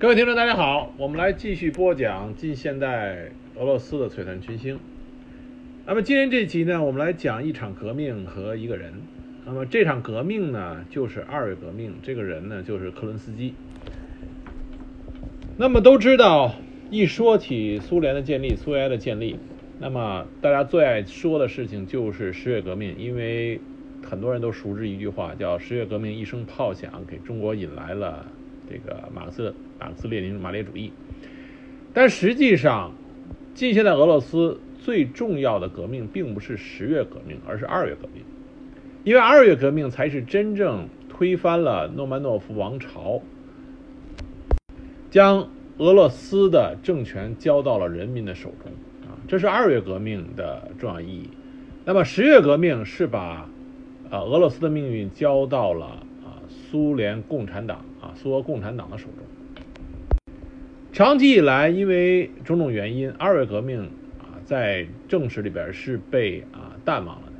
各位听众，大家好，我们来继续播讲近现代俄罗斯的璀璨群星。那么今天这集呢，我们来讲一场革命和一个人。那么这场革命呢，就是二月革命，这个人呢就是克伦斯基。那么都知道，一说起苏联的建立，苏维埃的建立，那么大家最爱说的事情就是十月革命，因为很多人都熟知一句话，叫“十月革命一声炮响，给中国引来了这个马克思马克思列宁马列主义”。但实际上，近现代俄罗斯最重要的革命并不是十月革命，而是二月革命，因为二月革命才是真正推翻了诺曼诺夫王朝，将俄罗斯的政权交到了人民的手中啊，这是二月革命的重要意义。那么十月革命是把啊俄罗斯的命运交到了啊苏联共产党苏俄共产党的手中。长期以来，因为种种原因，二月革命啊在正史里边是被啊淡忘了的。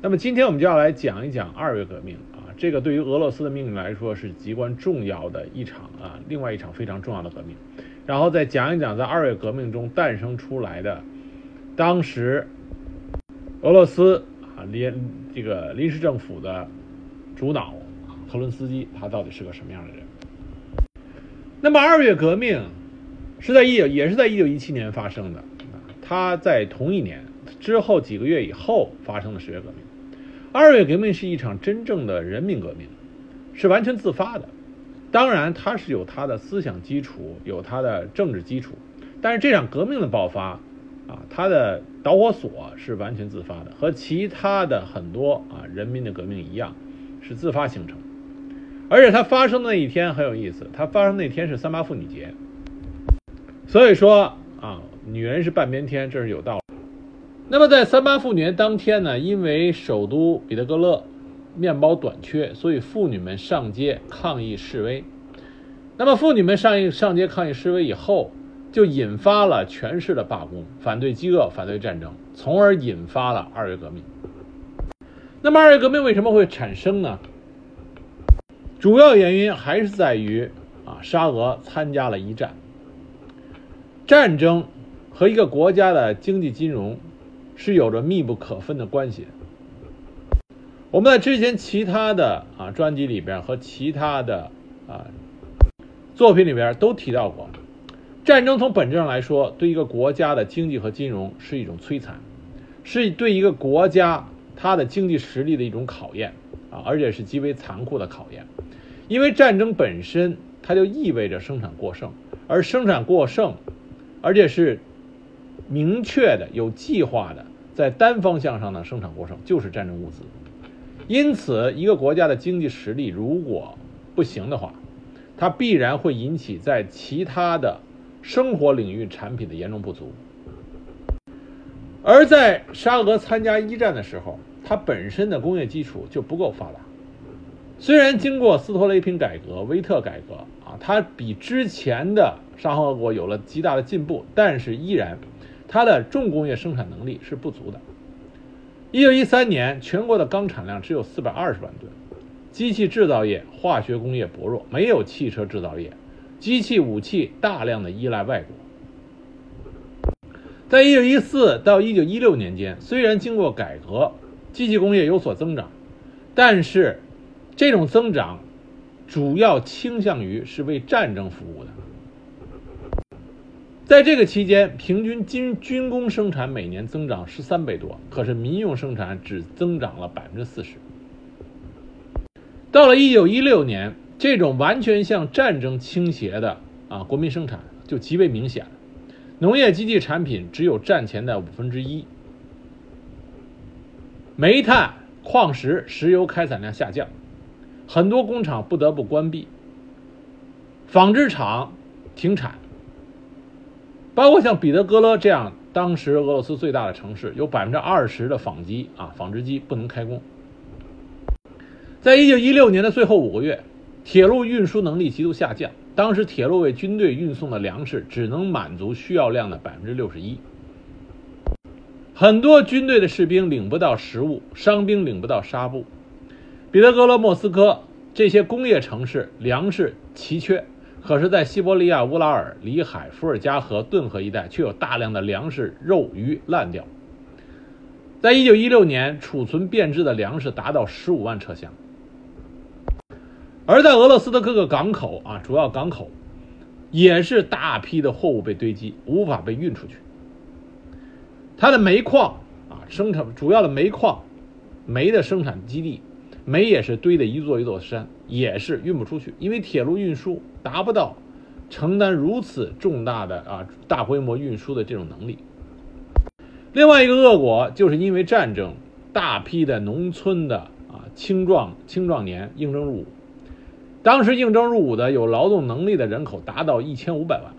那么今天我们就要来讲一讲二月革命啊，这个对于俄罗斯的命运来说是极关重要的一场啊，另外一场非常重要的革命。然后再讲一讲在二月革命中诞生出来的当时俄罗斯啊临这个临时政府的主脑克伦斯基，他到底是个什么样的人？那么二月革命是在一九也是在一九一七年发生的，他在同一年之后几个月以后发生的十月革命。二月革命是一场真正的人民革命，是完全自发的。当然，它是有它的思想基础，有它的政治基础。但是这场革命的爆发啊，它的导火索是完全自发的，和其他的很多啊人民的革命一样，是自发形成。而且它发生的那一天很有意思，它发生那天是三八妇女节，所以说啊，女人是半边天，这是有道理。那么在三八妇女节当天呢，因为首都彼得格勒面包短缺，所以妇女们上街抗议示威。那么妇女们上上街抗议示威以后，就引发了全市的罢工，反对饥饿，反对战争，从而引发了二月革命。那么二月革命为什么会产生呢？主要原因还是在于啊，沙俄参加了一战。战争和一个国家的经济金融是有着密不可分的关系。我们在之前其他的啊专辑里边和其他的啊作品里边都提到过，战争从本质上来说，对一个国家的经济和金融是一种摧残，是对一个国家它的经济实力的一种考验啊，而且是极为残酷的考验。因为战争本身，它就意味着生产过剩，而生产过剩，而且是明确的、有计划的，在单方向上的生产过剩，就是战争物资。因此，一个国家的经济实力如果不行的话，它必然会引起在其他的生活领域产品的严重不足。而在沙俄参加一战的时候，它本身的工业基础就不够发达。虽然经过斯托雷平改革、威特改革啊，它比之前的沙皇俄国有了极大的进步，但是依然它的重工业生产能力是不足的。一九一三年，全国的钢产量只有四百二十万吨，机器制造业、化学工业薄弱，没有汽车制造业，机器武器大量的依赖外国。在一九一四到一九一六年间，虽然经过改革，机器工业有所增长，但是。这种增长主要倾向于是为战争服务的。在这个期间，平均军军工生产每年增长十三倍多，可是民用生产只增长了百分之四十。到了一九一六年，这种完全向战争倾斜的啊国民生产就极为明显了，农业机器产品只有战前的五分之一，煤炭、矿石、石油开采量下降。很多工厂不得不关闭，纺织厂停产，包括像彼得格勒这样当时俄罗斯最大的城市，有百分之二十的纺机啊纺织机不能开工。在一九一六年的最后五个月，铁路运输能力极度下降，当时铁路为军队运送的粮食只能满足需要量的百分之六十一，很多军队的士兵领不到食物，伤兵领不到纱布。彼得格勒、莫斯科这些工业城市粮食奇缺，可是，在西伯利亚、乌拉尔、里海、伏尔加河、顿河一带，却有大量的粮食、肉、鱼烂掉。在一九一六年，储存变质的粮食达到十五万车厢。而在俄罗斯的各个港口啊，主要港口，也是大批的货物被堆积，无法被运出去。它的煤矿啊，生产主要的煤矿，煤的生产基地，煤也是堆的一座一座山，也是运不出去，因为铁路运输达不到承担如此重大的啊大规模运输的这种能力。另外一个恶果，就是因为战争，大批的农村的啊青壮青壮年应征入伍。当时应征入伍的有劳动能力的人口达到一千五百万。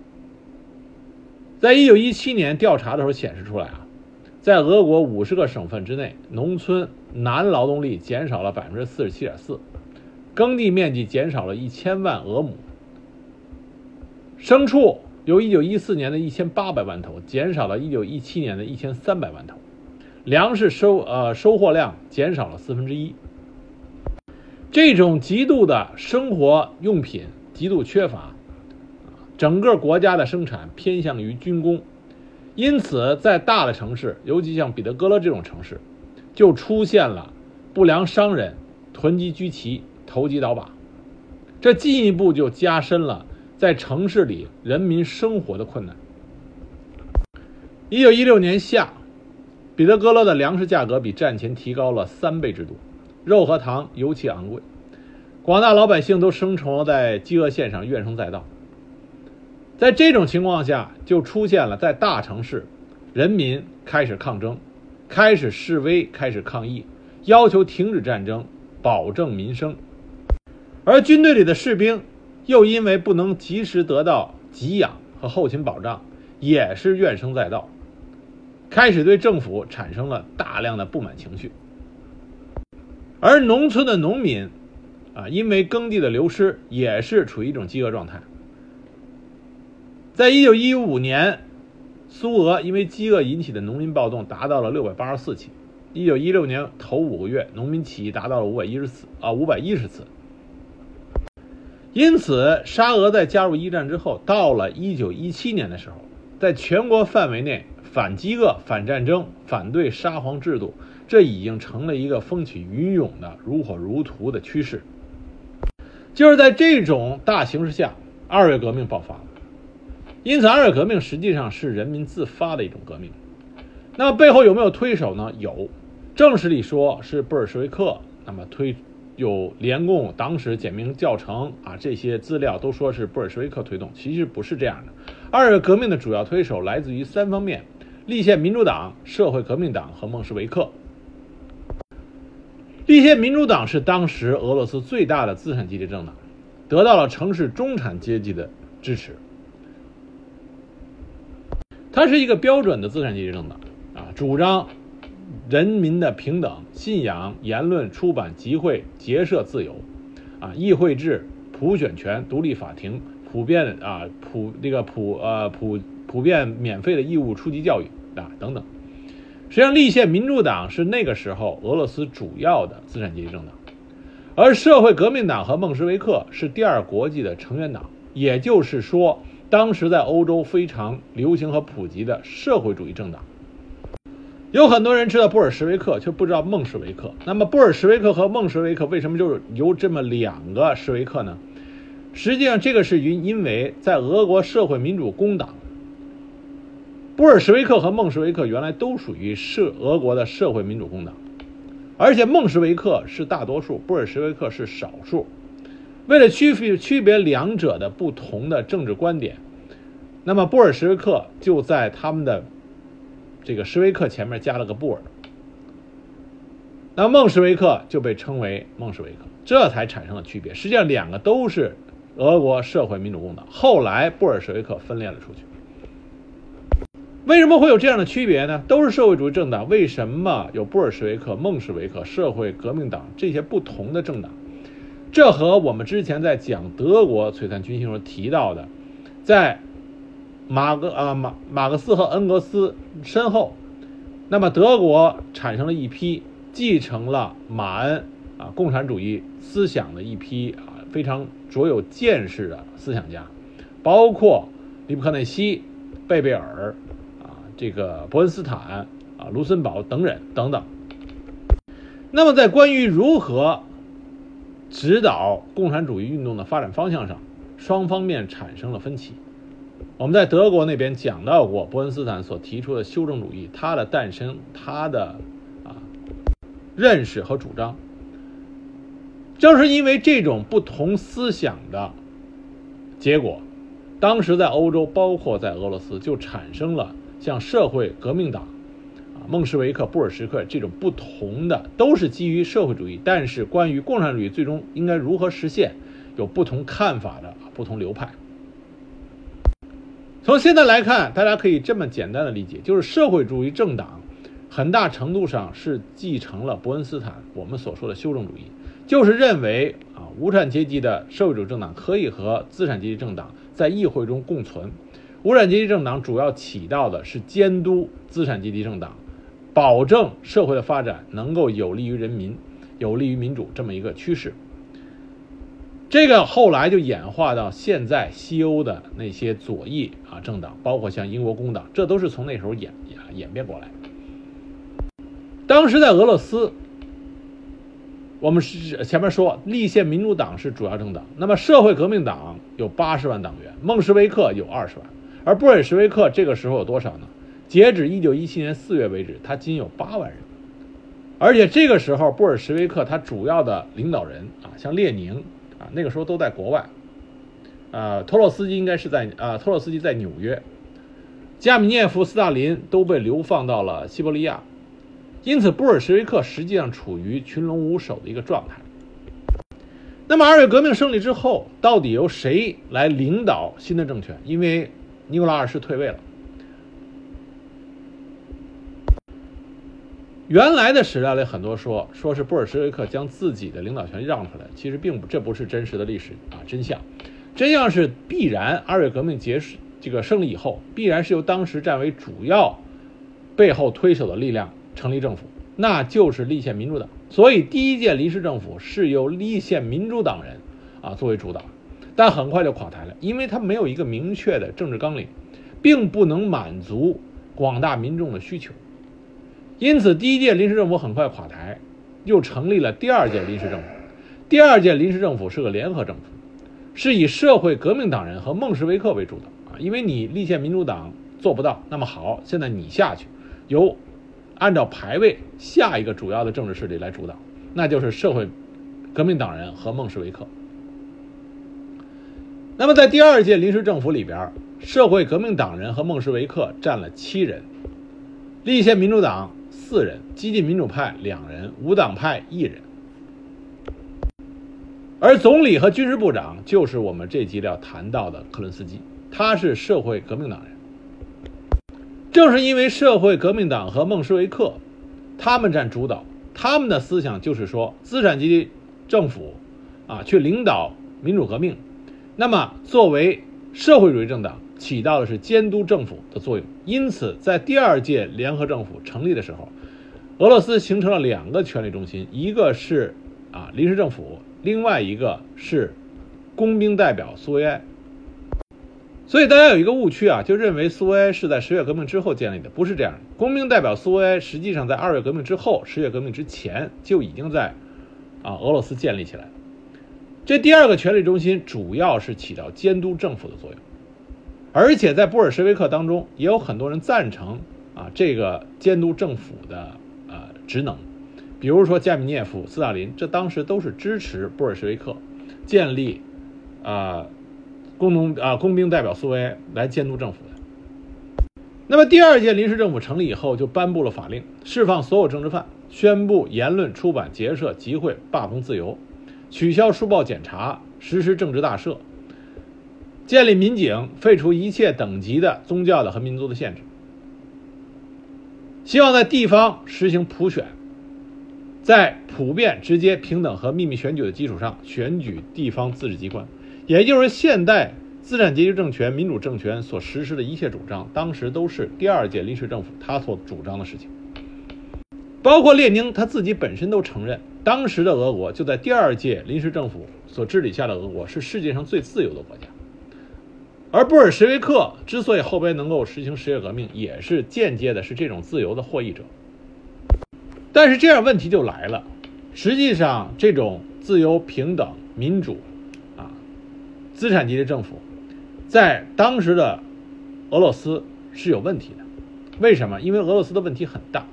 在一九一七年调查的时候显示出来啊，在俄国五十个省份之内，农村男劳动力减少了百分之四十七点四，耕地面积减少了一千万俄亩，牲畜。由一九一四年的一千八百万头减少了一九一七年的一千三百万头，粮食收呃收获量减少了四分之一。这种极度的生活用品极度缺乏，整个国家的生产偏向于军工，因此在大的城市，尤其像彼得格勒这种城市，就出现了不良商人囤积居奇、投机倒把，这进一步就加深了。在城市里，人民生活的困难。一九一六年夏，彼得格勒的粮食价格比战前提高了三倍之多，肉和糖尤其昂贵，广大老百姓都生活在饥饿线上，怨声载道。在这种情况下，就出现了在大城市，人民开始抗争，开始示威，开始抗议，要求停止战争，保证民生，而军队里的士兵。又因为不能及时得到给养和后勤保障，也是怨声载道，开始对政府产生了大量的不满情绪。而农村的农民，啊，因为耕地的流失，也是处于一种饥饿状态。在一九一五年，苏俄因为饥饿引起的农民暴动达到了六百八十四起。一九一六年头五个月，农民起义达到了五百一十次啊，五百一十次。因此，沙俄在加入一战之后，到了一九一七年的时候，在全国范围内反饥饿、反战争、反对沙皇制度，这已经成了一个风起云涌的、如火如荼的趋势。就是在这种大形势下，二月革命爆发了。因此，二月革命实际上是人民自发的一种革命。那么，背后有没有推手呢？有，正史里说是布尔什维克，那么推。有联共党史简明教程啊，这些资料都说是布尔什维克推动，其实不是这样的。二月革命的主要推手来自于三方面：立宪民主党、社会革命党和孟什维克。立宪民主党是当时俄罗斯最大的资产阶级政党，得到了城市中产阶级的支持。它是一个标准的资产阶级政党啊，主张。人民的平等、信仰、言论、出版、集会、结社自由，啊，议会制、普选权、独立法庭、普遍啊普这个普呃普普遍免费的义务初级教育啊等等。实际上，立宪民主党是那个时候俄罗斯主要的资产阶级政党，而社会革命党和孟什维克是第二国际的成员党，也就是说，当时在欧洲非常流行和普及的社会主义政党。有很多人知道布尔什维克，却不知道孟什维克。那么，布尔什维克和孟什维克为什么就由这么两个什维克呢？实际上，这个是因因为在俄国社会民主工党，布尔什维克和孟什维克原来都属于社俄国的社会民主工党，而且孟什维克是大多数，布尔什维克是少数。为了区别区别两者的不同的政治观点，那么布尔什维克就在他们的。这个什维克前面加了个布尔，那孟什维克就被称为孟什维克，这才产生了区别。实际上，两个都是俄国社会民主工党，后来布尔什维克分裂了出去。为什么会有这样的区别呢？都是社会主义政党，为什么有布尔什维克、孟什维克、社会革命党这些不同的政党？这和我们之前在讲德国璀璨军星时提到的，在。马格啊马马克思和恩格斯身后，那么德国产生了一批继承了马恩啊共产主义思想的一批啊非常卓有见识的思想家。包括利布克内西、贝贝尔啊，这个伯恩斯坦啊、卢森堡等人等等。那么，在关于如何指导共产主义运动的发展方向上，双方面产生了分歧。我们在德国那边讲到过，伯恩斯坦所提出的修正主义，它的诞生，它的啊认识和主张，正是因为这种不同思想的结果，当时在欧洲，包括在俄罗斯，就产生了像社会革命党。啊孟什维克、布尔什维克这种不同的，都是基于社会主义，但是关于共产主义最终应该如何实现，有不同看法的不同流派。从现在来看，大家可以这么简单的理解，就是社会主义政党很大程度上是继承了伯恩斯坦我们所说的修正主义，就是认为啊，无产阶级的社会主义政党可以和资产阶级政党在议会中共存，无产阶级政党主要起到的是监督资产阶级政党。保证社会的发展能够有利于人民，有利于民主这么一个趋势。这个后来就演化到现在西欧的那些左翼啊政党，包括像英国工党，这都是从那时候演演变过来。当时在俄罗斯，我们是前面说立宪民主党是主要政党，那么社会革命党有八十万党员，孟什维克有二十万，而布尔什维克这个时候有多少呢？截止一九一七年四月为止，他仅有八万人，而且这个时候，布尔什维克他主要的领导人啊，像列宁那个时候都在国外，啊，托洛斯基应该是在啊，托洛斯基在纽约，加米涅夫、斯大林都被流放到了西伯利亚，因此布尔什维克实际上处于群龙无首的一个状态。那么二月革命胜利之后，到底由谁来领导新的政权？因为尼古拉二世退位了。原来的史料里很多说，说是布尔什维克将自己的领导权让出来，其实并不，这不是真实的历史啊真相。真相是必然，二月革命结束，这个胜利以后，必然是由当时占为主要背后推手的力量成立政府，那就是立宪民主党。所以第一届临时政府是由立宪民主党人啊作为主导，但很快就垮台了，因为他没有一个明确的政治纲领，并不能满足广大民众的需求。因此，第一届临时政府很快垮台，又成立了第二届临时政府。第二届临时政府是个联合政府，是以社会革命党人和孟什维克为主的啊。因为你立宪民主党做不到，那么好，现在你下去，由按照排位下一个主要的政治势力来主导，那就是社会革命党人和孟什维克。那么在第二届临时政府里边，社会革命党人和孟什维克占了七人，立宪民主党。四人，激进民主派两人，无党派一人，而总理和军事部长就是我们这集要谈到的克伦斯基，他是社会革命党人。正是因为社会革命党和孟什维克，他们占主导，他们的思想就是说，资产阶级政府啊去领导民主革命，那么作为社会主义政党。起到的是监督政府的作用，因此在第二届联合政府成立的时候，俄罗斯形成了两个权力中心，一个是啊临时政府，另外一个是工兵代表苏维埃。所以大家有一个误区啊，就认为苏维埃是在十月革命之后建立的，不是这样。工兵代表苏维埃实际上在二月革命之后，十月革命之前就已经在啊俄罗斯建立起来。这第二个权力中心主要是起到监督政府的作用。而且在布尔什维克当中，也有很多人赞成啊这个监督政府的呃职能，比如说加米涅夫、斯大林，这当时都是支持布尔什维克建立啊工农啊工兵代表苏维埃来监督政府的。那么第二届临时政府成立以后，就颁布了法令，释放所有政治犯，宣布言论、出版、结社、集会、罢工自由，取消书报检查，实施政治大赦。建立民警，废除一切等级的宗教的和民族的限制，希望在地方实行普选，在普遍、直接、平等和秘密选举的基础上选举地方自治机关，也就是现代资产阶级政权、民主政权所实施的一切主张，当时都是第二届临时政府他所主张的事情。包括列宁他自己本身都承认，当时的俄国就在第二届临时政府所治理下的俄国是世界上最自由的国家。而布尔什维克之所以后边能够实行十月革命，也是间接的是这种自由的获益者。但是这样问题就来了，实际上这种自由、平等、民主，啊，资产阶级政府，在当时的俄罗斯是有问题的。为什么？因为俄罗斯的问题很大，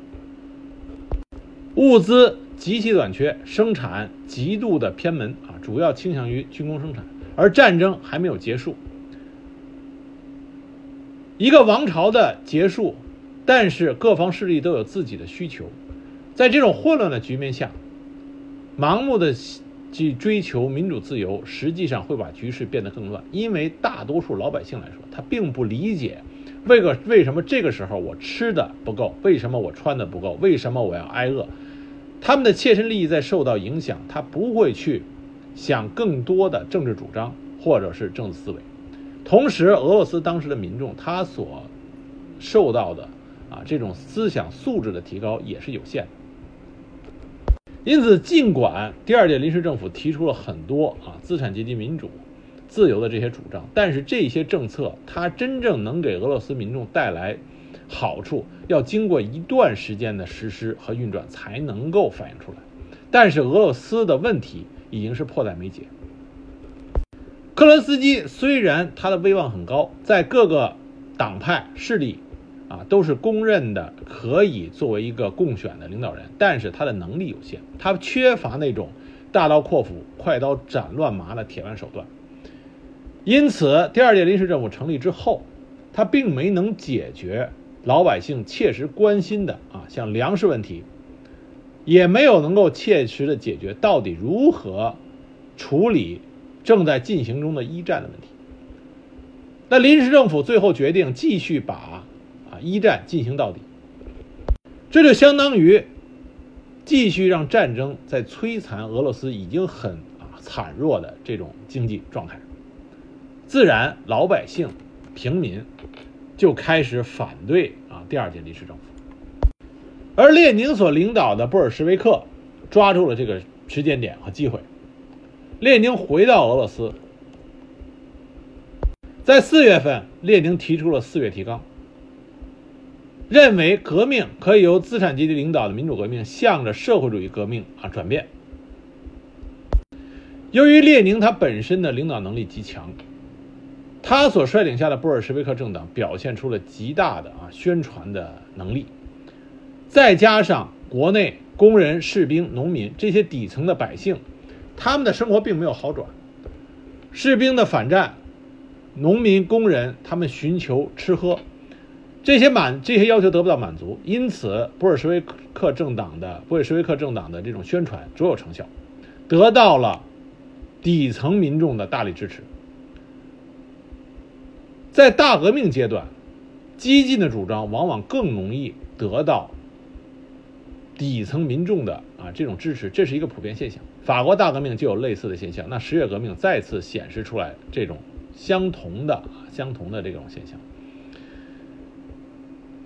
物资极其短缺，生产极度的偏门啊，主要倾向于军工生产，而战争还没有结束。一个王朝的结束，但是各方势力都有自己的需求，在这种混乱的局面下，盲目的去追求民主自由，实际上会把局势变得更乱。因为大多数老百姓来说，他并不理解，为个为什么这个时候我吃的不够，为什么我穿的不够，为什么我要挨饿，他们的切身利益在受到影响，他不会去想更多的政治主张或者是政治思维。同时，俄罗斯当时的民众他所受到的啊这种思想素质的提高也是有限的。因此，尽管第二届临时政府提出了很多啊资产阶级民主、自由的这些主张，但是这些政策它真正能给俄罗斯民众带来好处，要经过一段时间的实施和运转才能够反映出来。但是，俄罗斯的问题已经是迫在眉睫。克伦斯基虽然他的威望很高，在各个党派势力啊都是公认的可以作为一个共选的领导人，但是他的能力有限，他缺乏那种大刀阔斧、快刀斩乱麻的铁腕手段。因此，第二届临时政府成立之后，他并没能解决老百姓切实关心的啊像粮食问题，也没有能够切实的解决到底如何处理。正在进行中的一战的问题，那临时政府最后决定继续把啊一战进行到底，这就相当于继续让战争在摧残俄罗斯已经很啊惨弱的这种经济状态，自然老百姓平民就开始反对啊第二届临时政府，而列宁所领导的布尔什维克抓住了这个时间点和机会。列宁回到俄罗斯，在四月份，列宁提出了四月提纲，认为革命可以由资产阶级领导的民主革命向着社会主义革命啊转变。由于列宁他本身的领导能力极强，他所率领下的布尔什维克政党表现出了极大的啊宣传的能力，再加上国内工人、士兵、农民这些底层的百姓。他们的生活并没有好转，士兵的反战，农民工人他们寻求吃喝，这些满这些要求得不到满足，因此布尔什维克政党的布尔什维克政党的这种宣传卓有成效，得到了底层民众的大力支持。在大革命阶段，激进的主张往往更容易得到底层民众的啊这种支持，这是一个普遍现象。法国大革命就有类似的现象，那十月革命再次显示出来这种相同的、相同的这种现象。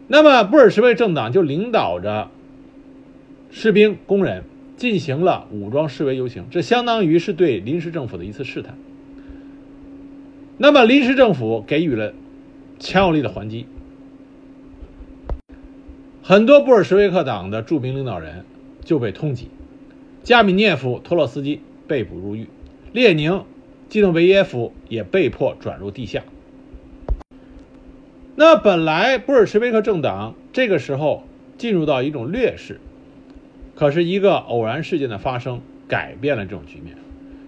那么布尔什维政党就领导着士兵、工人进行了武装示威游行，这相当于是对临时政府的一次试探。那么临时政府给予了强有力的还击，很多布尔什维克党的著名领导人就被通缉。加米涅夫、托洛斯基被捕入狱，列宁、基诺维耶夫也被迫转入地下。那本来布尔什维克政党这个时候进入到一种劣势，可是一个偶然事件的发生改变了这种局面，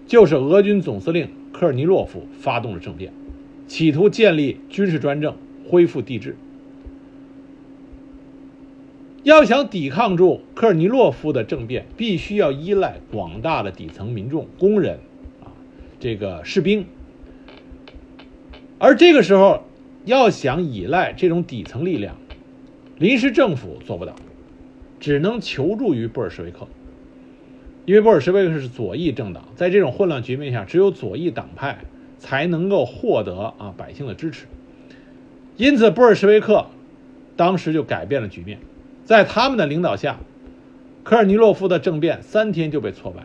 就是俄军总司令科尔尼洛夫发动了政变，企图建立军事专政，恢复帝制。要想抵抗住科尔尼洛夫的政变，必须要依赖广大的底层民众、工人，啊，这个士兵。而这个时候，要想依赖这种底层力量，临时政府做不到，只能求助于布尔什维克。因为布尔什维克是左翼政党，在这种混乱局面下，只有左翼党派才能够获得啊百姓的支持。因此，布尔什维克当时就改变了局面。在他们的领导下，科尔尼洛夫的政变三天就被挫败。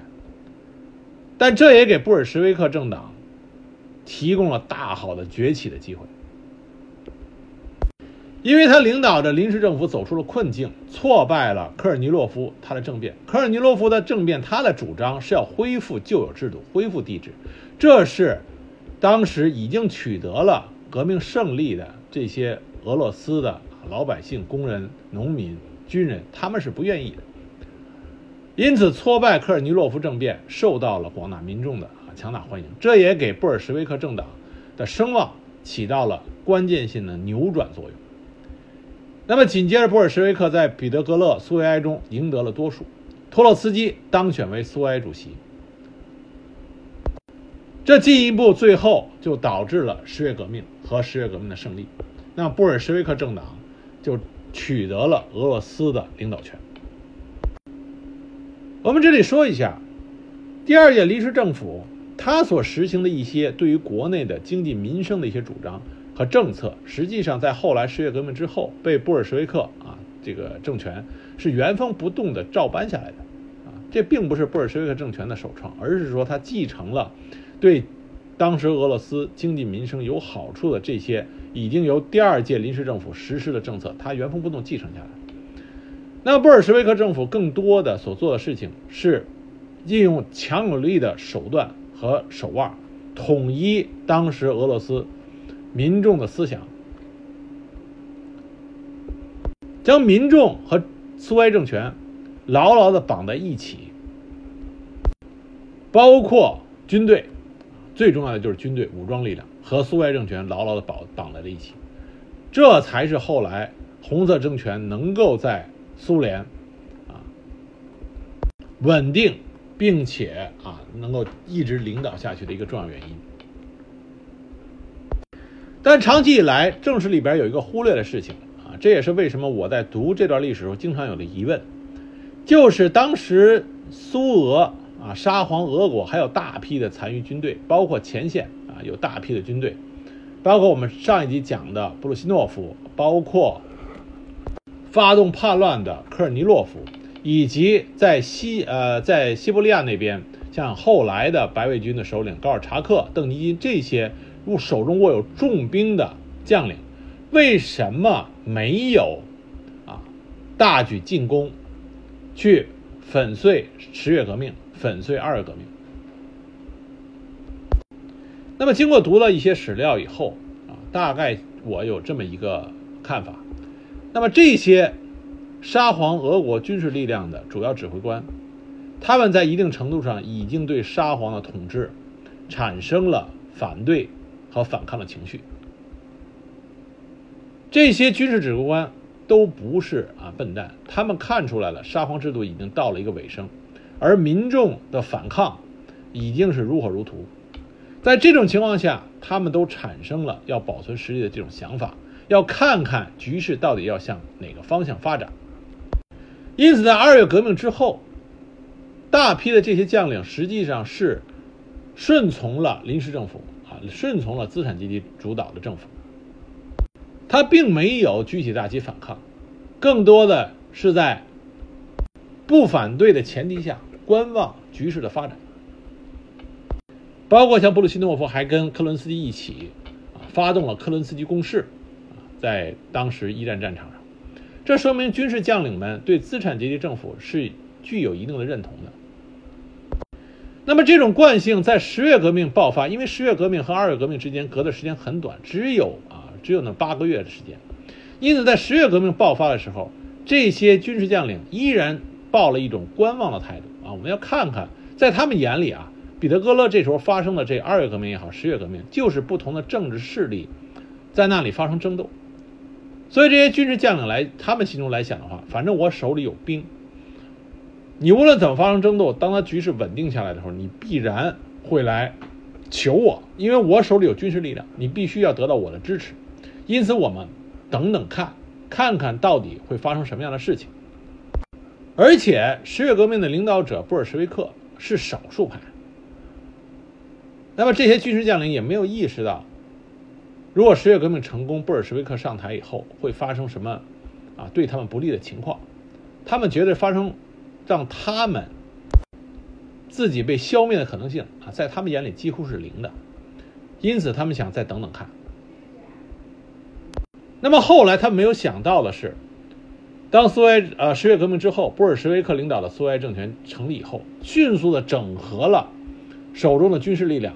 但这也给布尔什维克政党提供了大好的崛起的机会。因为他领导着临时政府走出了困境，挫败了科尔尼洛夫他的政变。科尔尼洛夫的政变，他的主张是要恢复旧有制度，恢复帝制。这是当时已经取得了革命胜利的这些俄罗斯的老百姓、工人、农民、军人，他们是不愿意的。因此，挫败科尔尼洛夫政变受到了广大民众的啊强大欢迎，这也给布尔什维克政党的声望起到了关键性的扭转作用。那么紧接着，布尔什维克在彼得格勒苏维埃中赢得了多数，托洛茨基当选为苏维埃主席。这进一步最后就导致了十月革命和十月革命的胜利，那布尔什维克政党就取得了俄罗斯的领导权。我们这里说一下，第二届临时政府他所实行的一些对于国内的经济民生的一些主张。和政策，实际上在后来十月革命之后，被布尔什维克啊这个政权是原封不动的照搬下来的，啊，这并不是布尔什维克政权的首创，而是说他继承了对当时俄罗斯经济民生有好处的这些已经由第二届临时政府实施的政策，他原封不动继承下来。那布尔什维克政府更多的所做的事情是利用强有力的手段和手腕，统一当时俄罗斯。民众的思想，将民众和苏维埃政权牢牢的绑在一起，包括军队，最重要的就是军队武装力量和苏维埃政权牢牢的绑绑在了一起，这才是后来红色政权能够在苏联啊稳定并且啊能够一直领导下去的一个重要原因。但长期以来，正史里边有一个忽略的事情啊，这也是为什么我在读这段历史时候经常有的疑问，就是当时苏俄啊，沙皇俄国还有大批的残余军队，包括前线有大批的军队，包括我们上一集讲的布鲁西诺夫，包括发动叛乱的科尔尼洛夫，以及在西呃在西伯利亚那边，像后来的白卫军的首领高尔察克、邓尼金这些。握手中握有重兵的将领，为什么没有啊大举进攻，去粉碎十月革命，粉碎二月革命？那么经过读了一些史料以后啊，大概我有这么一个看法。那么这些沙皇俄国军事力量的主要指挥官，他们在一定程度上已经对沙皇的统治产生了反对。和反抗的情绪，这些军事指挥官都不是啊笨蛋，他们看出来了沙皇制度已经到了一个尾声，而民众的反抗已经是如火如荼，在这种情况下，他们都产生了要保存实力的这种想法，要看看局势到底要向哪个方向发展。因此，在二月革命之后，大批的这些将领实际上是顺从了临时政府。啊顺从了资产阶级主导的政府，他并没有举起大旗反抗，更多的是在不反对的前提下观望局势的发展。包括像布鲁西诺夫还跟克伦斯基一起啊，发动了科伦斯基攻势啊，在当时一战战场上，这说明军事将领们对资产阶级政府是具有一定的认同的。那么这种惯性在十月革命爆发，因为十月革命和二月革命之间隔的时间很短，只有啊只有那八个月的时间，因此在十月革命爆发的时候，这些军事将领依然抱了一种观望的态度。啊，我们要看看，在他们眼里啊，彼得格勒这时候发生的这二月革命也好，十月革命就是不同的政治势力在那里发生争斗，所以这些军事将领来他们心中来想的话，反正我手里有兵。你无论怎么发生争斗，当他局势稳定下来的时候，你必然会来求我，因为我手里有军事力量，你必须要得到我的支持。因此，我们等等看，看看到底会发生什么样的事情。而且，十月革命的领导者布尔什维克是少数派，那么这些军事将领也没有意识到，如果十月革命成功，布尔什维克上台以后会发生什么啊对他们不利的情况，他们觉得发生。让他们自己被消灭的可能性啊，在他们眼里几乎是零的，因此他们想再等等看。那么后来他们没有想到的是，当苏维呃十月革命之后，布尔什维克领导的苏维埃政权成立以后，迅速的整合了手中的军事力量，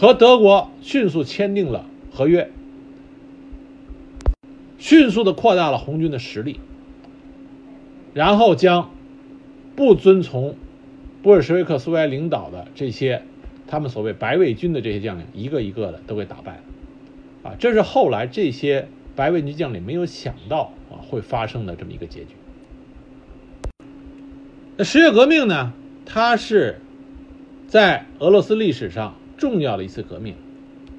和德国迅速签订了合约，迅速的扩大了红军的实力，然后将不遵从布尔什维克苏维埃领导的这些他们所谓白卫军的这些将领，一个一个的都给打败了。啊，这是后来这些白卫军将领没有想到啊会发生的这么一个结局。那十月革命呢？它是在俄罗斯历史上重要的一次革命，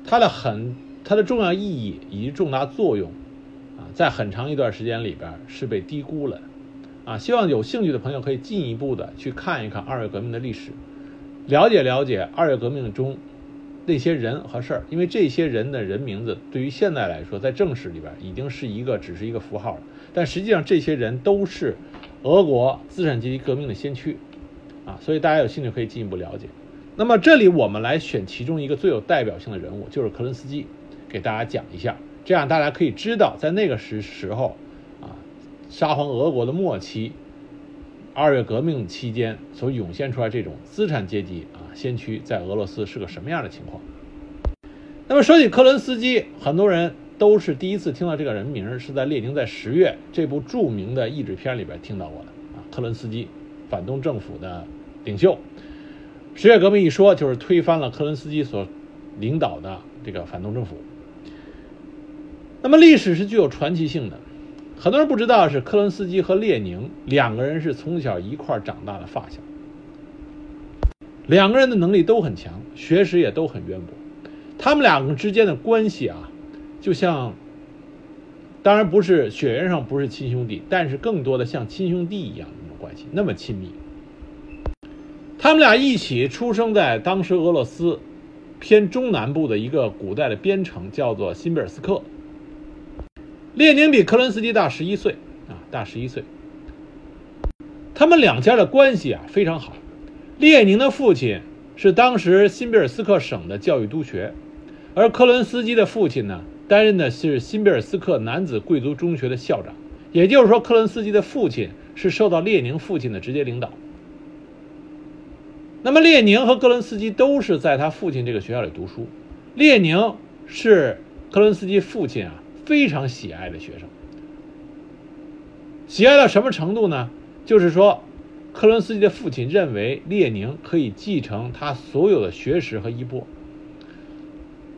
它的很它的重要意义以及重大作用啊，在很长一段时间里边是被低估了啊。希望有兴趣的朋友可以进一步的去看一看二月革命的历史，了解了解二月革命中。那些人和事儿，因为这些人的人名字对于现在来说，在正史里边已经是一个只是一个符号了。但实际上，这些人都是俄国资产阶级革命的先驱啊，所以大家有兴趣可以进一步了解。那么这里我们来选其中一个最有代表性的人物，就是科伦斯基，给大家讲一下，这样大家可以知道，在那个时时候啊，沙皇俄国的末期，二月革命期间所涌现出来这种资产阶级啊。先驱在俄罗斯是个什么样的情况？那么说起科伦斯基，很多人都是第一次听到这个人名，是在列宁在《十月》这部著名的译制片里边听到过的啊。科伦斯基，反动政府的领袖，十月革命一说就是推翻了科伦斯基所领导的这个反动政府。那么历史是具有传奇性的，很多人不知道是科伦斯基和列宁两个人是从小一块长大的发小。两个人的能力都很强，学识也都很渊博。他们两个之间的关系啊，就像，当然不是血缘上不是亲兄弟，但是更多的像亲兄弟一样那种关系，那么亲密。他们俩一起出生在当时俄罗斯偏中南部的一个古代的边城，叫做新贝尔斯克。列宁比科伦斯基大十一岁啊，大十一岁。他们两家的关系啊非常好。列宁的父亲是当时新贝尔斯克省的教育督学，而科伦斯基的父亲呢，担任的是新贝尔斯克男子贵族中学的校长。也就是说，科伦斯基的父亲是受到列宁父亲的直接领导。那么，列宁和格伦斯基都是在他父亲这个学校里读书。列宁是科伦斯基父亲啊非常喜爱的学生，喜爱到什么程度呢？就是说。科伦斯基的父亲认为列宁可以继承他所有的学识和衣钵，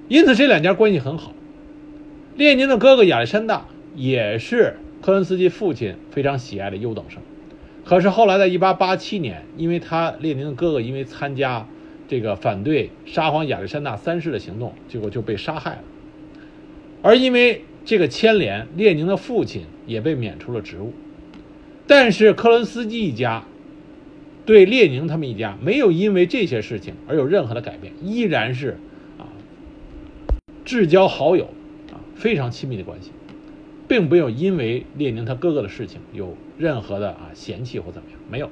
因此这两家关系很好。列宁的哥哥亚历山大也是科伦斯基父亲非常喜爱的优等生，可是后来在1887年，因为他列宁的哥哥因为参加这个反对沙皇亚历山大三世的行动，结果就被杀害了。而因为这个牵连，列宁的父亲也被免除了职务，但是科伦斯基一家。对列宁他们一家没有因为这些事情而有任何的改变，依然是啊至交好友啊非常亲密的关系，并没有因为列宁他哥哥的事情有任何的啊嫌弃或怎么样，没有。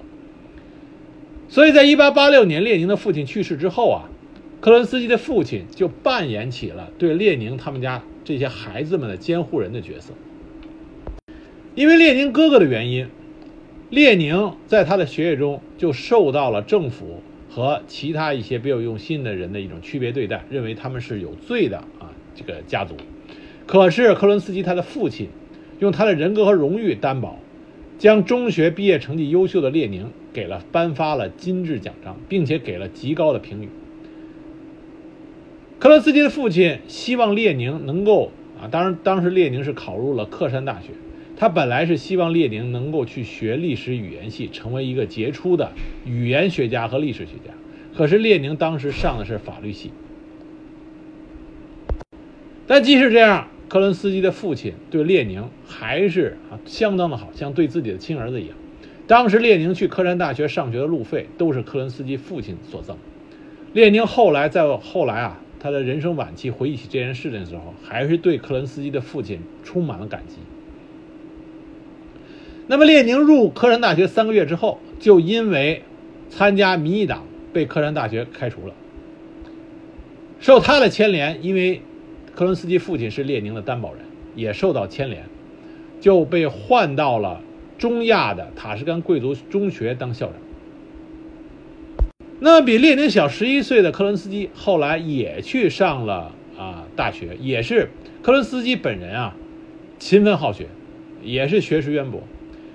所以在1886年列宁的父亲去世之后啊，克伦斯基的父亲就扮演起了对列宁他们家这些孩子们的监护人的角色，因为列宁哥哥的原因。列宁在他的学业中就受到了政府和其他一些别有用心的人的一种区别对待，认为他们是有罪的啊，这个家族。可是克伦斯基他的父亲用他的人格和荣誉担保，将中学毕业成绩优秀的列宁给了颁发了金质奖章，并且给了极高的评语。克罗斯基的父亲希望列宁能够啊，当然当时列宁是考入了克山大学。他本来是希望列宁能够去学历史语言系，成为一个杰出的语言学家和历史学家。可是列宁当时上的是法律系。但即使这样，科伦斯基的父亲对列宁还是啊相当的好，像对自己的亲儿子一样。当时列宁去科山大学上学的路费都是科伦斯基父亲所赠。列宁后来在后来啊，他的人生晚期回忆起这件事情的时候，还是对科伦斯基的父亲充满了感激。那么，列宁入科山大学三个月之后，就因为参加民意党被科山大学开除了。受他的牵连，因为科伦斯基父亲是列宁的担保人，也受到牵连，就被换到了中亚的塔什干贵族中学当校长。那比列宁小十一岁的科伦斯基后来也去上了啊大学，也是科伦斯基本人啊，勤奋好学，也是学识渊博。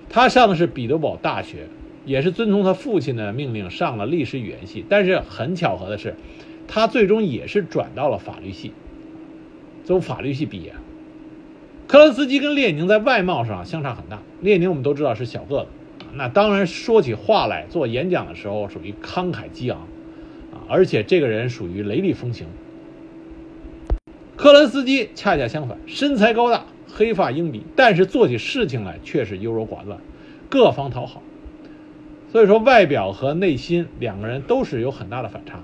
他上的是彼得堡大学，也是遵从他父亲的命令上了历史语言系。但是很巧合的是，他最终也是转到了法律系，从法律系毕业。科伦斯基跟列宁在外貌上相差很大，列宁我们都知道是小个子。那当然，说起话来，做演讲的时候属于慷慨激昂，啊，而且这个人属于雷厉风行。科伦斯基恰恰相反，身材高大，黑发鹰鼻，但是做起事情来却是优柔寡断，各方讨好。所以说，外表和内心两个人都是有很大的反差。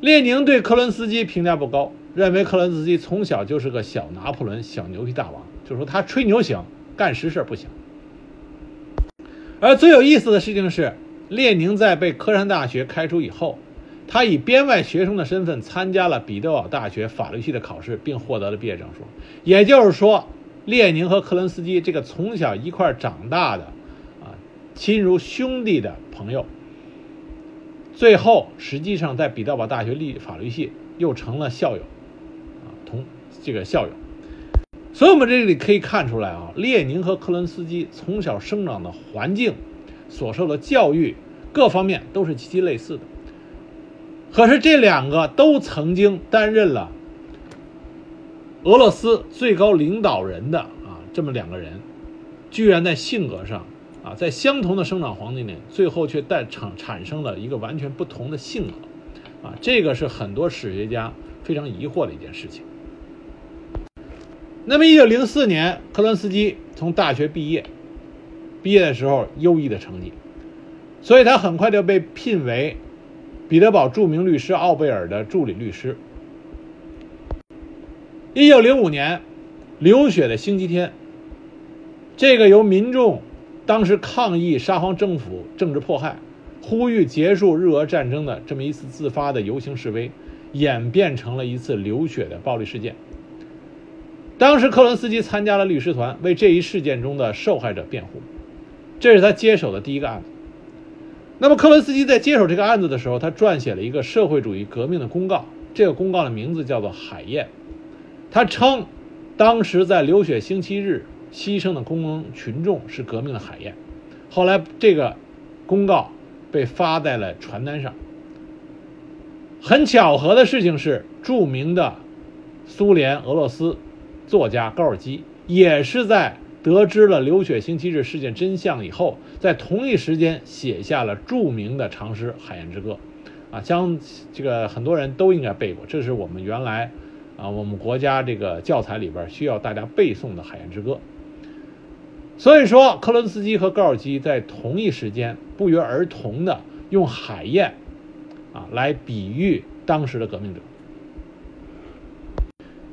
列宁对科伦斯基评价不高，认为克伦斯基从小就是个小拿破仑、小牛皮大王，就说他吹牛行，干实事不行。而最有意思的事情是，列宁在被科山大学开除以后，他以编外学生的身份参加了彼得堡大学法律系的考试，并获得了毕业证书。也就是说，列宁和克伦斯基这个从小一块长大的，啊，亲如兄弟的朋友，最后实际上在彼得堡大学立法律系又成了校友，这个校友。所以，我们这里可以看出来啊，列宁和克伦斯基从小生长的环境、所受的教育各方面都是极其类似的。可是，这两个都曾经担任了俄罗斯最高领导人的啊，这么两个人，居然在性格上啊，在相同的生长环境里，最后却带产产生了一个完全不同的性格啊，这个是很多史学家非常疑惑的一件事情。那么，一九零四年，科伦斯基从大学毕业，毕业的时候优异的成绩，所以他很快就被聘为彼得堡著名律师奥贝尔的助理律师。一九零五年，流血的星期天，这个由民众当时抗议沙皇政府政治迫害、呼吁结束日俄战争的这么一次自发的游行示威，演变成了一次流血的暴力事件。当时，科伦斯基参加了律师团，为这一事件中的受害者辩护。这是他接手的第一个案子。那么，科伦斯基在接手这个案子的时候，他撰写了一个社会主义革命的公告。这个公告的名字叫做《海燕》。他称，当时在流血星期日牺牲的工农群众是革命的海燕。后来，这个公告被发在了传单上。很巧合的事情是，著名的苏联、俄罗斯。作家高尔基也是在得知了流血星期日事件真相以后，在同一时间写下了著名的长诗《海燕之歌》，啊，将这个很多人都应该背过，这是我们原来啊我们国家这个教材里边需要大家背诵的《海燕之歌》。所以说，科伦斯基和高尔基在同一时间不约而同的用海燕啊来比喻当时的革命者。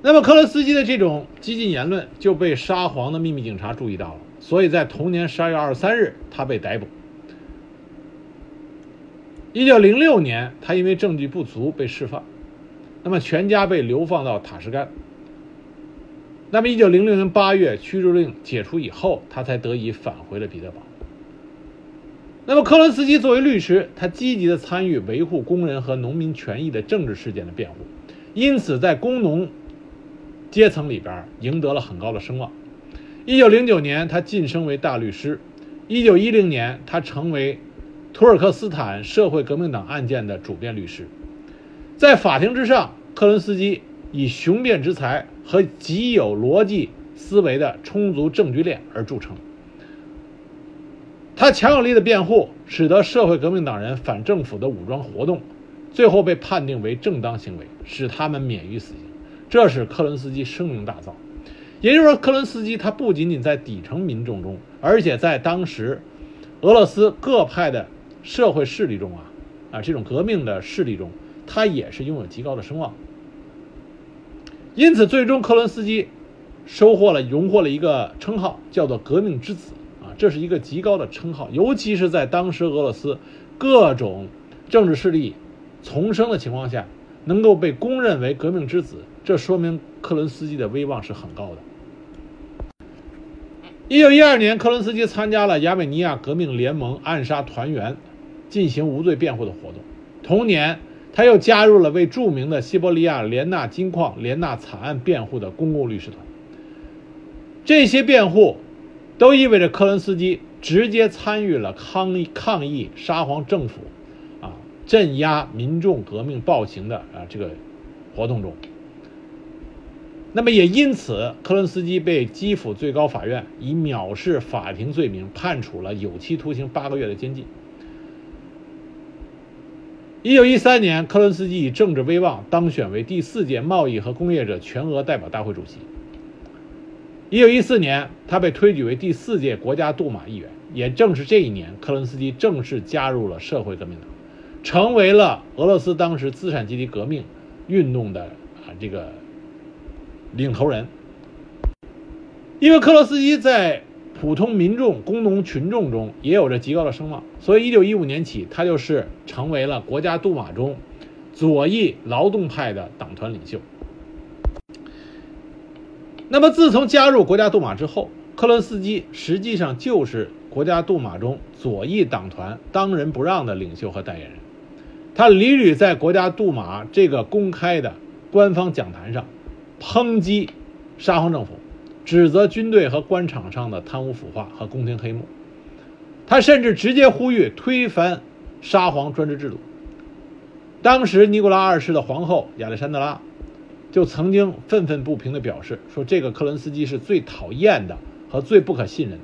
那么，科伦斯基的这种激进言论就被沙皇的秘密警察注意到了，所以在同年十二月二十三日，他被逮捕。一九零六年，他因为证据不足被释放，那么全家被流放到塔什干。那么，一九零六年八月，驱逐令解除以后，他才得以返回了彼得堡。那么，科伦斯基作为律师，他积极的参与维护工人和农民权益的政治事件的辩护，因此在工农。阶层里边赢得了很高的声望。一九零九年，他晋升为大律师。一九一零年，他成为土尔克斯坦社会革命党案件的主辩律师。在法庭之上，科伦斯基以雄辩之才和极有逻辑思维的充足证据链而著称。他强有力的辩护，使得社会革命党人反政府的武装活动最后被判定为正当行为，使他们免于死刑。这使科伦斯基声名大噪，也就是说，科伦斯基他不仅仅在底层民众中，而且在当时俄罗斯各派的社会势力中啊，啊这种革命的势力中，他也是拥有极高的声望。因此，最终科伦斯基收获了荣获了一个称号，叫做“革命之子”啊，这是一个极高的称号，尤其是在当时俄罗斯各种政治势力丛生的情况下。能够被公认为革命之子，这说明克伦斯基的威望是很高的。一九一二年，克伦斯基参加了亚美尼亚革命联盟暗杀团员，进行无罪辩护的活动。同年，他又加入了为著名的西伯利亚连纳金矿连纳惨案辩护的公共律师团。这些辩护，都意味着克伦斯基直接参与了抗议抗议沙皇政府，啊，镇压民众革命暴行的啊这个活动中。那么也因此，克伦斯基被基辅最高法院以藐视法庭罪名判处了有期徒刑八个月的监禁。一九一三年，克伦斯基以政治威望当选为第四届贸易和工业者全俄代表大会主席。一九一四年，他被推举为第四届国家杜马议员。也正是这一年，克伦斯基正式加入了社会革命党，成为了俄罗斯当时资产阶级革命运动的啊这个。领头人，因为克洛斯基在普通民众、工农群众中也有着极高的声望，所以1915年起，他就是成为了国家杜马中左翼劳动派的党团领袖。那么，自从加入国家杜马之后，克伦斯基实际上就是国家杜马中左翼党团当仁不让的领袖和代言人。他屡屡在国家杜马这个公开的官方讲坛上。抨击沙皇政府，指责军队和官场上的贪污腐化和宫廷黑幕。他甚至直接呼吁推翻沙皇专制制度。当时尼古拉二世的皇后亚历山德拉就曾经愤愤不平地表示说：“这个克伦斯基是最讨厌的和最不可信任。”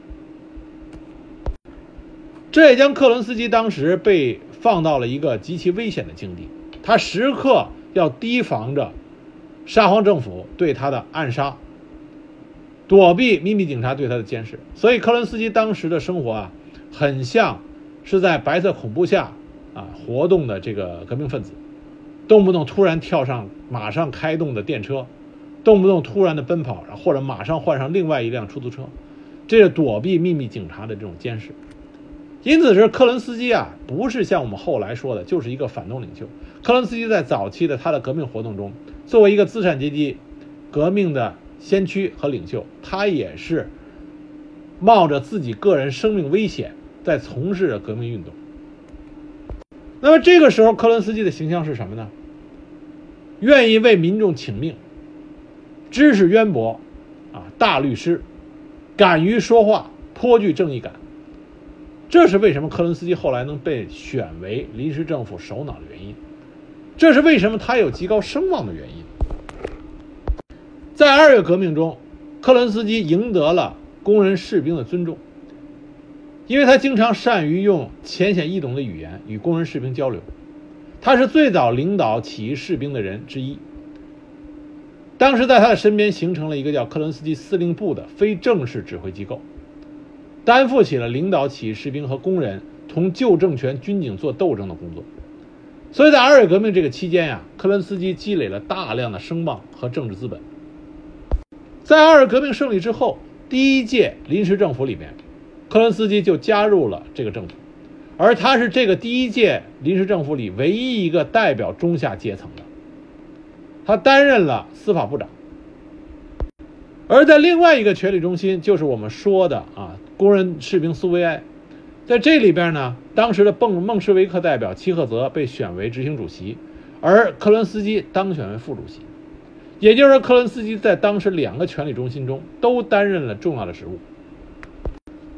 这也将克伦斯基当时被放到了一个极其危险的境地，他时刻要提防着。沙皇政府对他的暗杀，躲避秘密警察对他的监视，所以克伦斯基当时的生活啊，很像是在白色恐怖下啊活动的这个革命分子，动不动突然跳上马上开动的电车，动不动突然的奔跑，或者马上换上另外一辆出租车，这是躲避秘密警察的这种监视。因此，是克伦斯基啊，不是像我们后来说的，就是一个反动领袖。克伦斯基在早期的他的革命活动中，作为一个资产阶级革命的先驱和领袖，他也是冒着自己个人生命危险在从事着革命运动。那么这个时候，克伦斯基的形象是什么呢？愿意为民众请命，知识渊博，啊，大律师，敢于说话，颇具正义感。这是为什么克伦斯基后来能被选为临时政府首脑的原因，这是为什么他有极高声望的原因。在二月革命中，克伦斯基赢得了工人士兵的尊重，因为他经常善于用浅显易懂的语言与工人士兵交流，他是最早领导起义士兵的人之一。当时在他的身边形成了一个叫克伦斯基司令部的非正式指挥机构。担负起了领导起义士兵和工人同旧政权军警做斗争的工作，所以在二月革命这个期间呀，克伦斯基积累了大量的声望和政治资本。在二月革命胜利之后，第一届临时政府里面，克伦斯基就加入了这个政府，而他是这个第一届临时政府里唯一一个代表中下阶层的，他担任了司法部长。而在另外一个权力中心，就是我们说的啊。工人士兵苏维埃，在这里边呢，当时的孟孟什维克代表齐赫泽被选为执行主席，而克伦斯基当选为副主席。也就是说，克伦斯基在当时两个权力中心中都担任了重要的职务。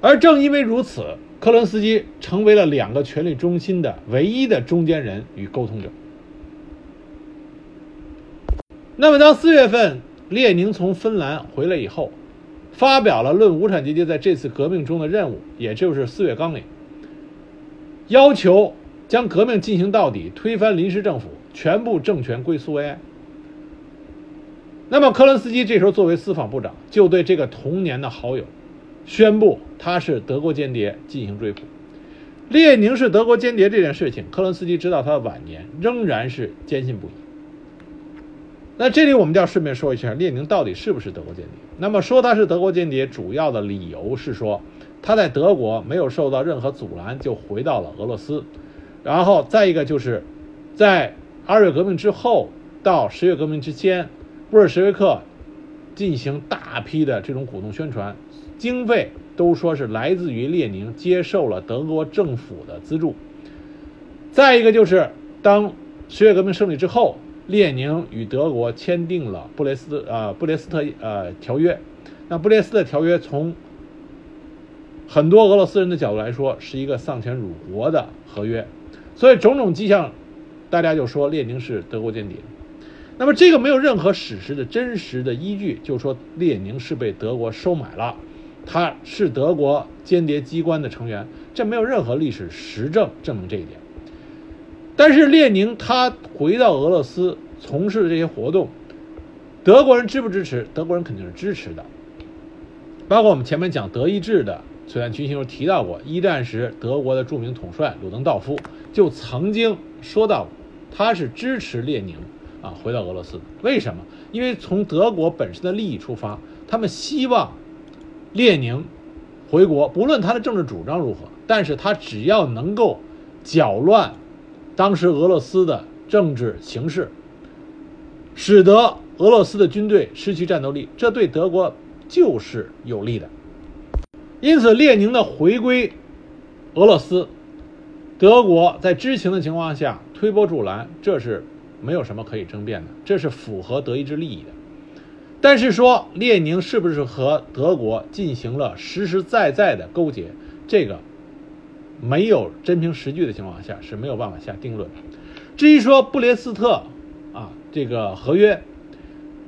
而正因为如此，克伦斯基成为了两个权力中心的唯一的中间人与沟通者。那么，当四月份列宁从芬兰回来以后。发表了《论无产阶级在这次革命中的任务》，也就是四月纲领，要求将革命进行到底，推翻临时政府，全部政权归苏维埃。那么，科伦斯基这时候作为司法部长，就对这个童年的好友宣布他是德国间谍，进行追捕。列宁是德国间谍这件事情，科伦斯基直到他的晚年仍然是坚信不疑。那这里我们就要顺便说一下，列宁到底是不是德国间谍？那么说他是德国间谍，主要的理由是说他在德国没有受到任何阻拦就回到了俄罗斯，然后再一个就是，在二月革命之后到十月革命之间，布尔什维克进行大批的这种鼓动宣传，经费都说是来自于列宁接受了德国政府的资助。再一个就是当十月革命胜利之后，列宁与德国签订了布雷斯呃布列斯特呃条约。那布列斯特条约从很多俄罗斯人的角度来说，是一个丧权辱国的合约。所以种种迹象，大家就说列宁是德国间谍。那么这个没有任何史实的真实的依据，就说列宁是被德国收买了，他是德国间谍机关的成员，这没有任何历史实证证明这一点。但是列宁他回到俄罗斯从事的这些活动，德国人支不支持？德国人肯定是支持的。包括我们前面讲德意志的璀璨群星时提到过，一战时德国的著名统帅鲁登道夫就曾经说到，他是支持列宁啊回到俄罗斯的。为什么？因为从德国本身的利益出发，他们希望列宁回国，不论他的政治主张如何，但是他只要能够搅乱当时俄罗斯的政治形势，使得俄罗斯的军队失去战斗力，这对德国。就是有利的，因此列宁的回归俄罗斯，德国在知情的情况下推波助澜，这是没有什么可以争辩的，这是符合德意志利益的。但是说列宁是不是和德国进行了实实在在的勾结，这个没有真凭实据的情况下是没有办法下定论。至于说布列斯特啊这个合约，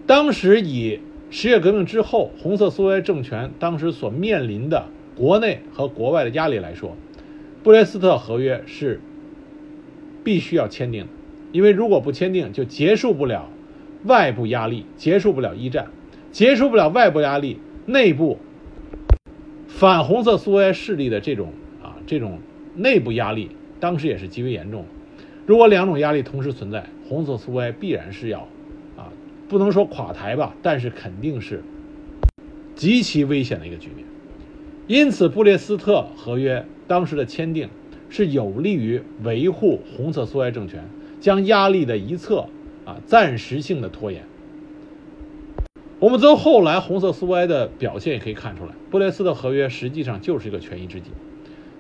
当时以。十月革命之后，红色苏维埃政权当时所面临的国内和国外的压力来说，布列斯特合约是必须要签订的，因为如果不签订，就结束不了外部压力，结束不了一战，结束不了外部压力，内部反红色苏维埃势力的这种啊这种内部压力，当时也是极为严重的。如果两种压力同时存在，红色苏维埃必然是要。不能说垮台吧，但是肯定是极其危险的一个局面。因此，布列斯特合约当时的签订是有利于维护红色苏维埃政权，将压力的一侧啊暂时性的拖延。我们从后来红色苏维埃的表现也可以看出来，布列斯特合约实际上就是一个权宜之计。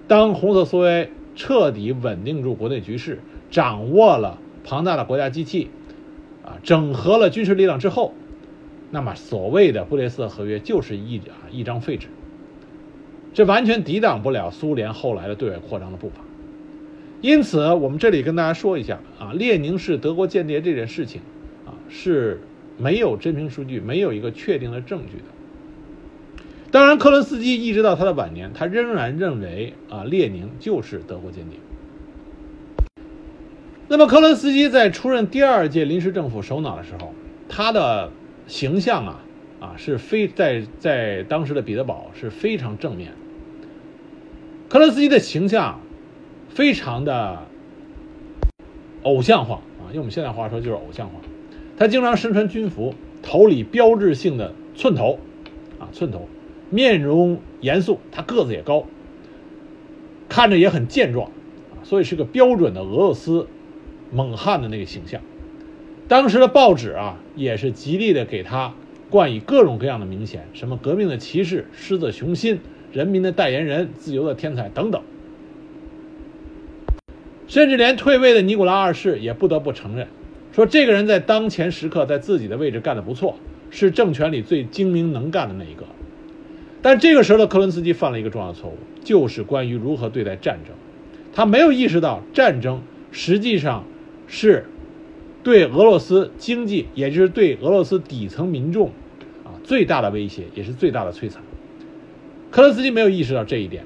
当红色苏维埃彻底稳定住国内局势，掌握了庞大的国家机器。啊，整合了军事力量之后，那么所谓的布列斯特合约就是一啊一张废纸，这完全抵挡不了苏联后来的对外扩张的步伐。因此，我们这里跟大家说一下啊，列宁是德国间谍这件事情啊是没有真凭实据、没有一个确定的证据的。当然，克伦斯基一直到他的晚年，他仍然认为啊列宁就是德国间谍。那么，科伦斯基在出任第二届临时政府首脑的时候，他的形象啊啊是非在在当时的彼得堡是非常正面。科伦斯基的形象非常的偶像化啊，用我们现在话说就是偶像化。他经常身穿军服，头里标志性的寸头啊寸头，面容严肃，他个子也高，看着也很健壮啊，所以是个标准的俄罗斯。猛汉的那个形象，当时的报纸啊也是极力的给他冠以各种各样的名衔，什么革命的骑士、狮子雄心、人民的代言人、自由的天才等等。甚至连退位的尼古拉二世也不得不承认，说这个人在当前时刻在自己的位置干得不错，是政权里最精明能干的那一个。但这个时候的克伦斯基犯了一个重要错误，就是关于如何对待战争，他没有意识到战争实际上。是，对俄罗斯经济，也就是对俄罗斯底层民众，啊最大的威胁，也是最大的摧残。克伦斯基没有意识到这一点，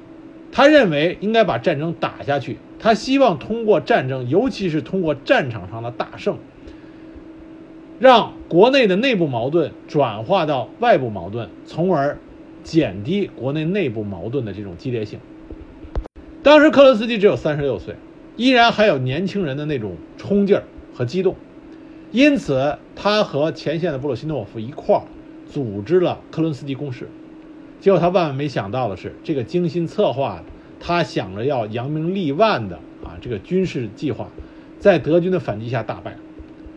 他认为应该把战争打下去，他希望通过战争，尤其是通过战场上的大胜，让国内的内部矛盾转化到外部矛盾，从而减低国内内部矛盾的这种激烈性。当时克伦斯基只有三十六岁。依然还有年轻人的那种冲劲儿和激动，因此他和前线的布洛西诺夫一块儿组织了克伦斯基攻势。结果他万万没想到的是，这个精心策划，他想着要扬名立万的啊这个军事计划，在德军的反击下大败。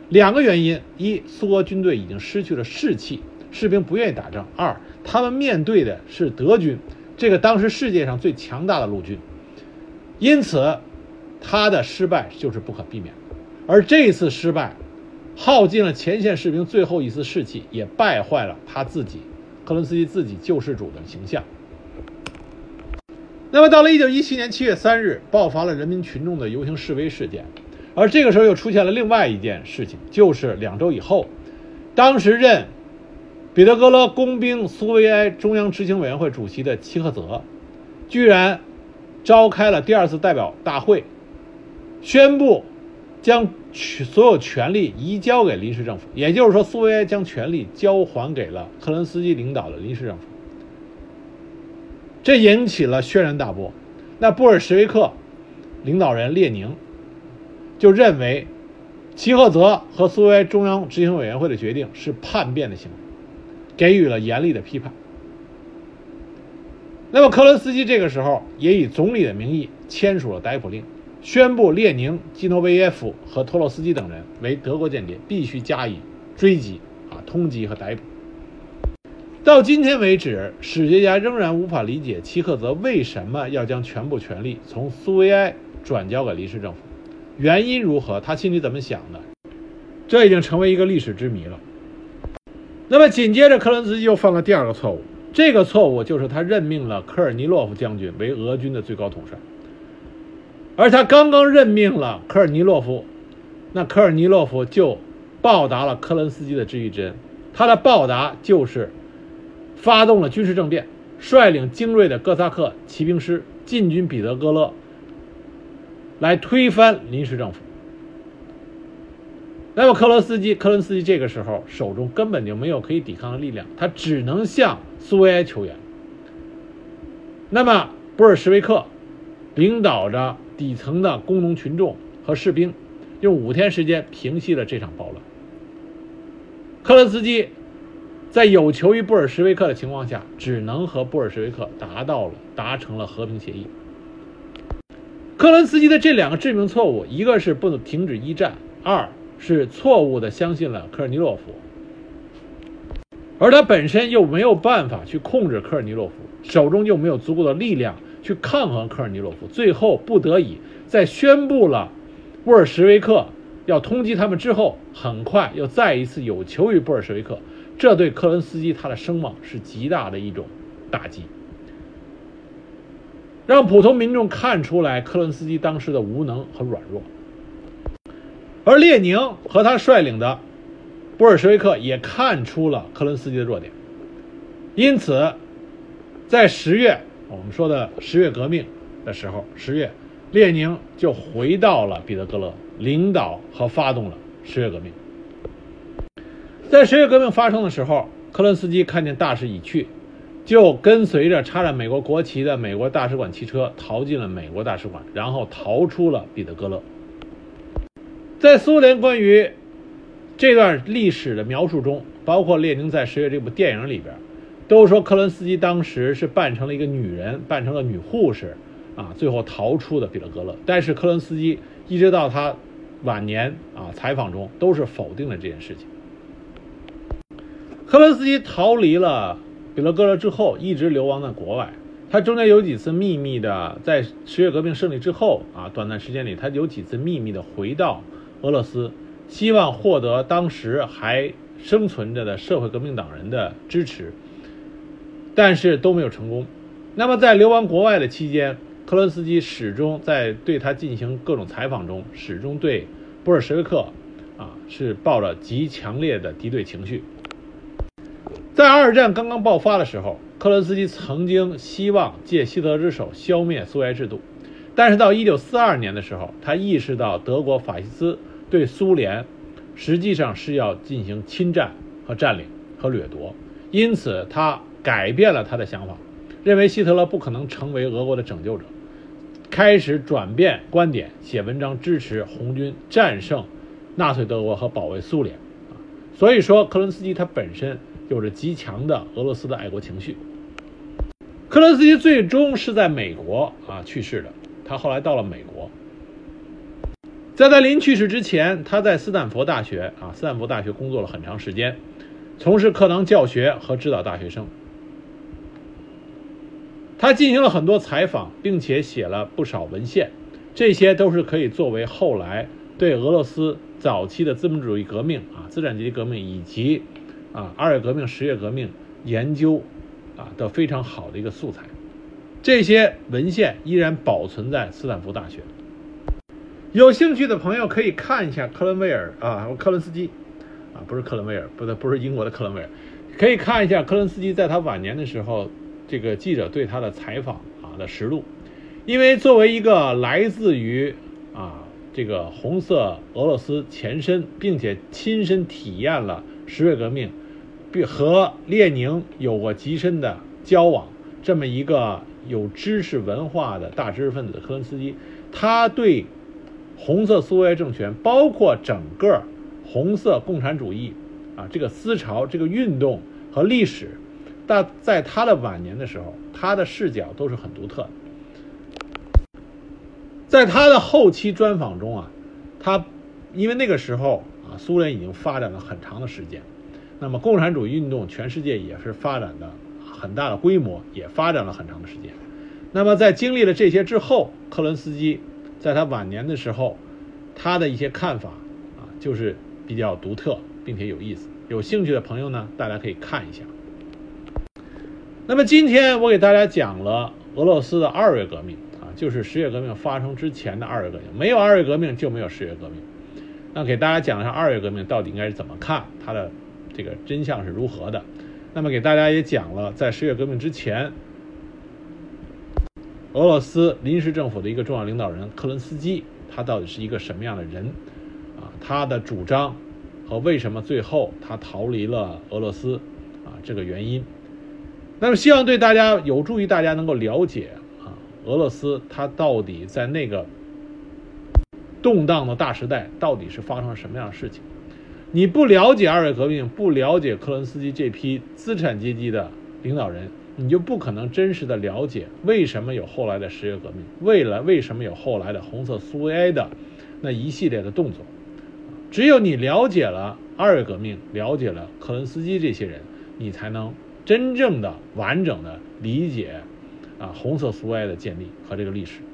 两个原因：一，苏俄军队已经失去了士气，士兵不愿意打仗；二，他们面对的是德军，这个当时世界上最强大的陆军，因此他的失败就是不可避免的。而这次失败，耗尽了前线士兵最后一丝士气，也败坏了他自己，克伦斯基自己救世主的形象。那么，到了一九一七年七月三日，爆发了人民群众的游行示威事件，而这个时候又出现了另外一件事情，就是两周以后，当时任彼得格勒工兵苏维埃中央执行委员会主席的齐赫泽，居然召开了第二次代表大会，宣布。将所有权力移交给临时政府，也就是说，苏维埃将权力交还给了克伦斯基领导的临时政府，这引起了轩然大波。那布尔什维克领导人列宁就认为齐赫泽和苏维埃中央执行委员会的决定是叛变的行为，给予了严厉的批判。那么，克伦斯基这个时候也以总理的名义签署了逮捕令。宣布列宁、基诺维耶夫和托洛斯基等人为德国间谍，必须加以追击、啊通缉和逮捕。到今天为止，史学家仍然无法理解齐克泽为什么要将全部权力从苏维埃转交给临时政府，原因如何，他心里怎么想的，这已经成为一个历史之谜了。那么紧接着，克伦斯基又犯了第二个错误，这个错误就是他任命了科尔尼洛夫将军为俄军的最高统帅。而他刚刚任命了科尔尼洛夫，那科尔尼洛夫就报答了科伦斯基的知遇之恩。他的报答就是发动了军事政变，率领精锐的哥萨克骑兵师进军彼得格勒，来推翻临时政府。那么，克罗斯基、科伦斯基这个时候手中根本就没有可以抵抗的力量，他只能向苏维埃求援。那么，布尔什维克领导着。底层的工农群众和士兵用五天时间平息了这场暴乱。克伦斯基在有求于布尔什维克的情况下，只能和布尔什维克达到了达成了和平协议。克伦斯基的这两个致命错误，一个是不能停止一战，二是错误的相信了科尔尼洛夫，而他本身又没有办法去控制科尔尼洛夫，手中又没有足够的力量。去抗衡科尔尼洛夫，最后不得已在宣布了布尔什维克要通缉他们之后，很快又再一次有求于布尔什维克，这对科伦斯基他的声望是极大的一种打击，让普通民众看出来科伦斯基当时的无能和软弱，而列宁和他率领的布尔什维克也看出了科伦斯基的弱点，因此在十月。我们说的十月革命的时候，十月，列宁就回到了彼得格勒，领导和发动了十月革命。在十月革命发生的时候，克伦斯基看见大势已去，就跟随着插着美国国旗的美国大使馆汽车逃进了美国大使馆，然后逃出了彼得格勒。在苏联关于这段历史的描述中，包括列宁在十月这部电影里边。都说克伦斯基当时是扮成了一个女人，扮成了女护士，啊，最后逃出的彼得格勒。但是克伦斯基一直到他晚年啊采访中都是否定了这件事情。克伦斯基逃离了彼得格勒之后，一直流亡在国外。他中间有几次秘密的，在十月革命胜利之后啊，短暂时间里，他有几次秘密的回到俄罗斯，希望获得当时还生存着的社会革命党人的支持。但是都没有成功。那么在流亡国外的期间，克伦斯基始终在对他进行各种采访中，始终对布尔什维克啊是抱着极强烈的敌对情绪。在二战刚刚爆发的时候，克伦斯基曾经希望借希特勒之手消灭苏维埃制度，但是到1942年的时候，他意识到德国法西斯对苏联实际上是要进行侵占和占领和掠夺，因此他。改变了他的想法，认为希特勒不可能成为俄国的拯救者，开始转变观点，写文章支持红军战胜纳粹德国和保卫苏联。所以说克伦斯基他本身有着极强的俄罗斯的爱国情绪。克伦斯基最终是在美国啊去世的，他后来到了美国。在他临去世之前，他在斯坦福大学啊，斯坦福大学工作了很长时间，从事课堂教学和指导大学生。他进行了很多采访，并且写了不少文献，这些都是可以作为后来对俄罗斯早期的资本主义革命啊、资产阶级革命以及啊二月革命、十月革命研究啊的非常好的一个素材。这些文献依然保存在斯坦福大学。有兴趣的朋友可以看一下克伦威尔啊，克伦斯基啊，不是克伦威尔，不对，不是英国的克伦威尔，可以看一下克伦斯基在他晚年的时候，这个记者对他的采访啊的实录。因为作为一个来自于啊这个红色俄罗斯前身，并且亲身体验了十月革命，并和列宁有过极深的交往，这么一个有知识文化的大知识分子科恩斯基，他对。红色苏维埃政权，包括整个红色共产主义啊，这个思潮、这个运动和历史，但在他的晚年的时候，他的视角都是很独特的。在他的后期专访中啊，他因为那个时候啊，苏联已经发展了很长的时间，那么共产主义运动全世界也是发展的很大的规模，也发展了很长的时间。那么在经历了这些之后，克伦斯基。在他晚年的时候，他的一些看法啊，就是比较独特，并且有意思。有兴趣的朋友呢，大家可以看一下。那么今天我给大家讲了俄罗斯的二月革命啊，就是十月革命发生之前的二月革命。没有二月革命就没有十月革命。那给大家讲一下二月革命到底应该是怎么看，它的这个真相是如何的。那么给大家也讲了在十月革命之前。俄罗斯临时政府的一个重要领导人克伦斯基，他到底是一个什么样的人？啊，他的主张和为什么最后他逃离了俄罗斯？啊，这个原因。那么，希望对大家有助于大家能够了解啊，俄罗斯它到底在那个动荡的大时代到底是发生了什么样的事情？你不了解二月革命，不了解克伦斯基这批资产阶级的领导人。你就不可能真实的了解为什么有后来的十月革命，为了为什么有后来的红色苏维埃的那一系列的动作。只有你了解了二月革命，了解了克伦斯基这些人，你才能真正的完整的理解啊红色苏维埃的建立和这个历史。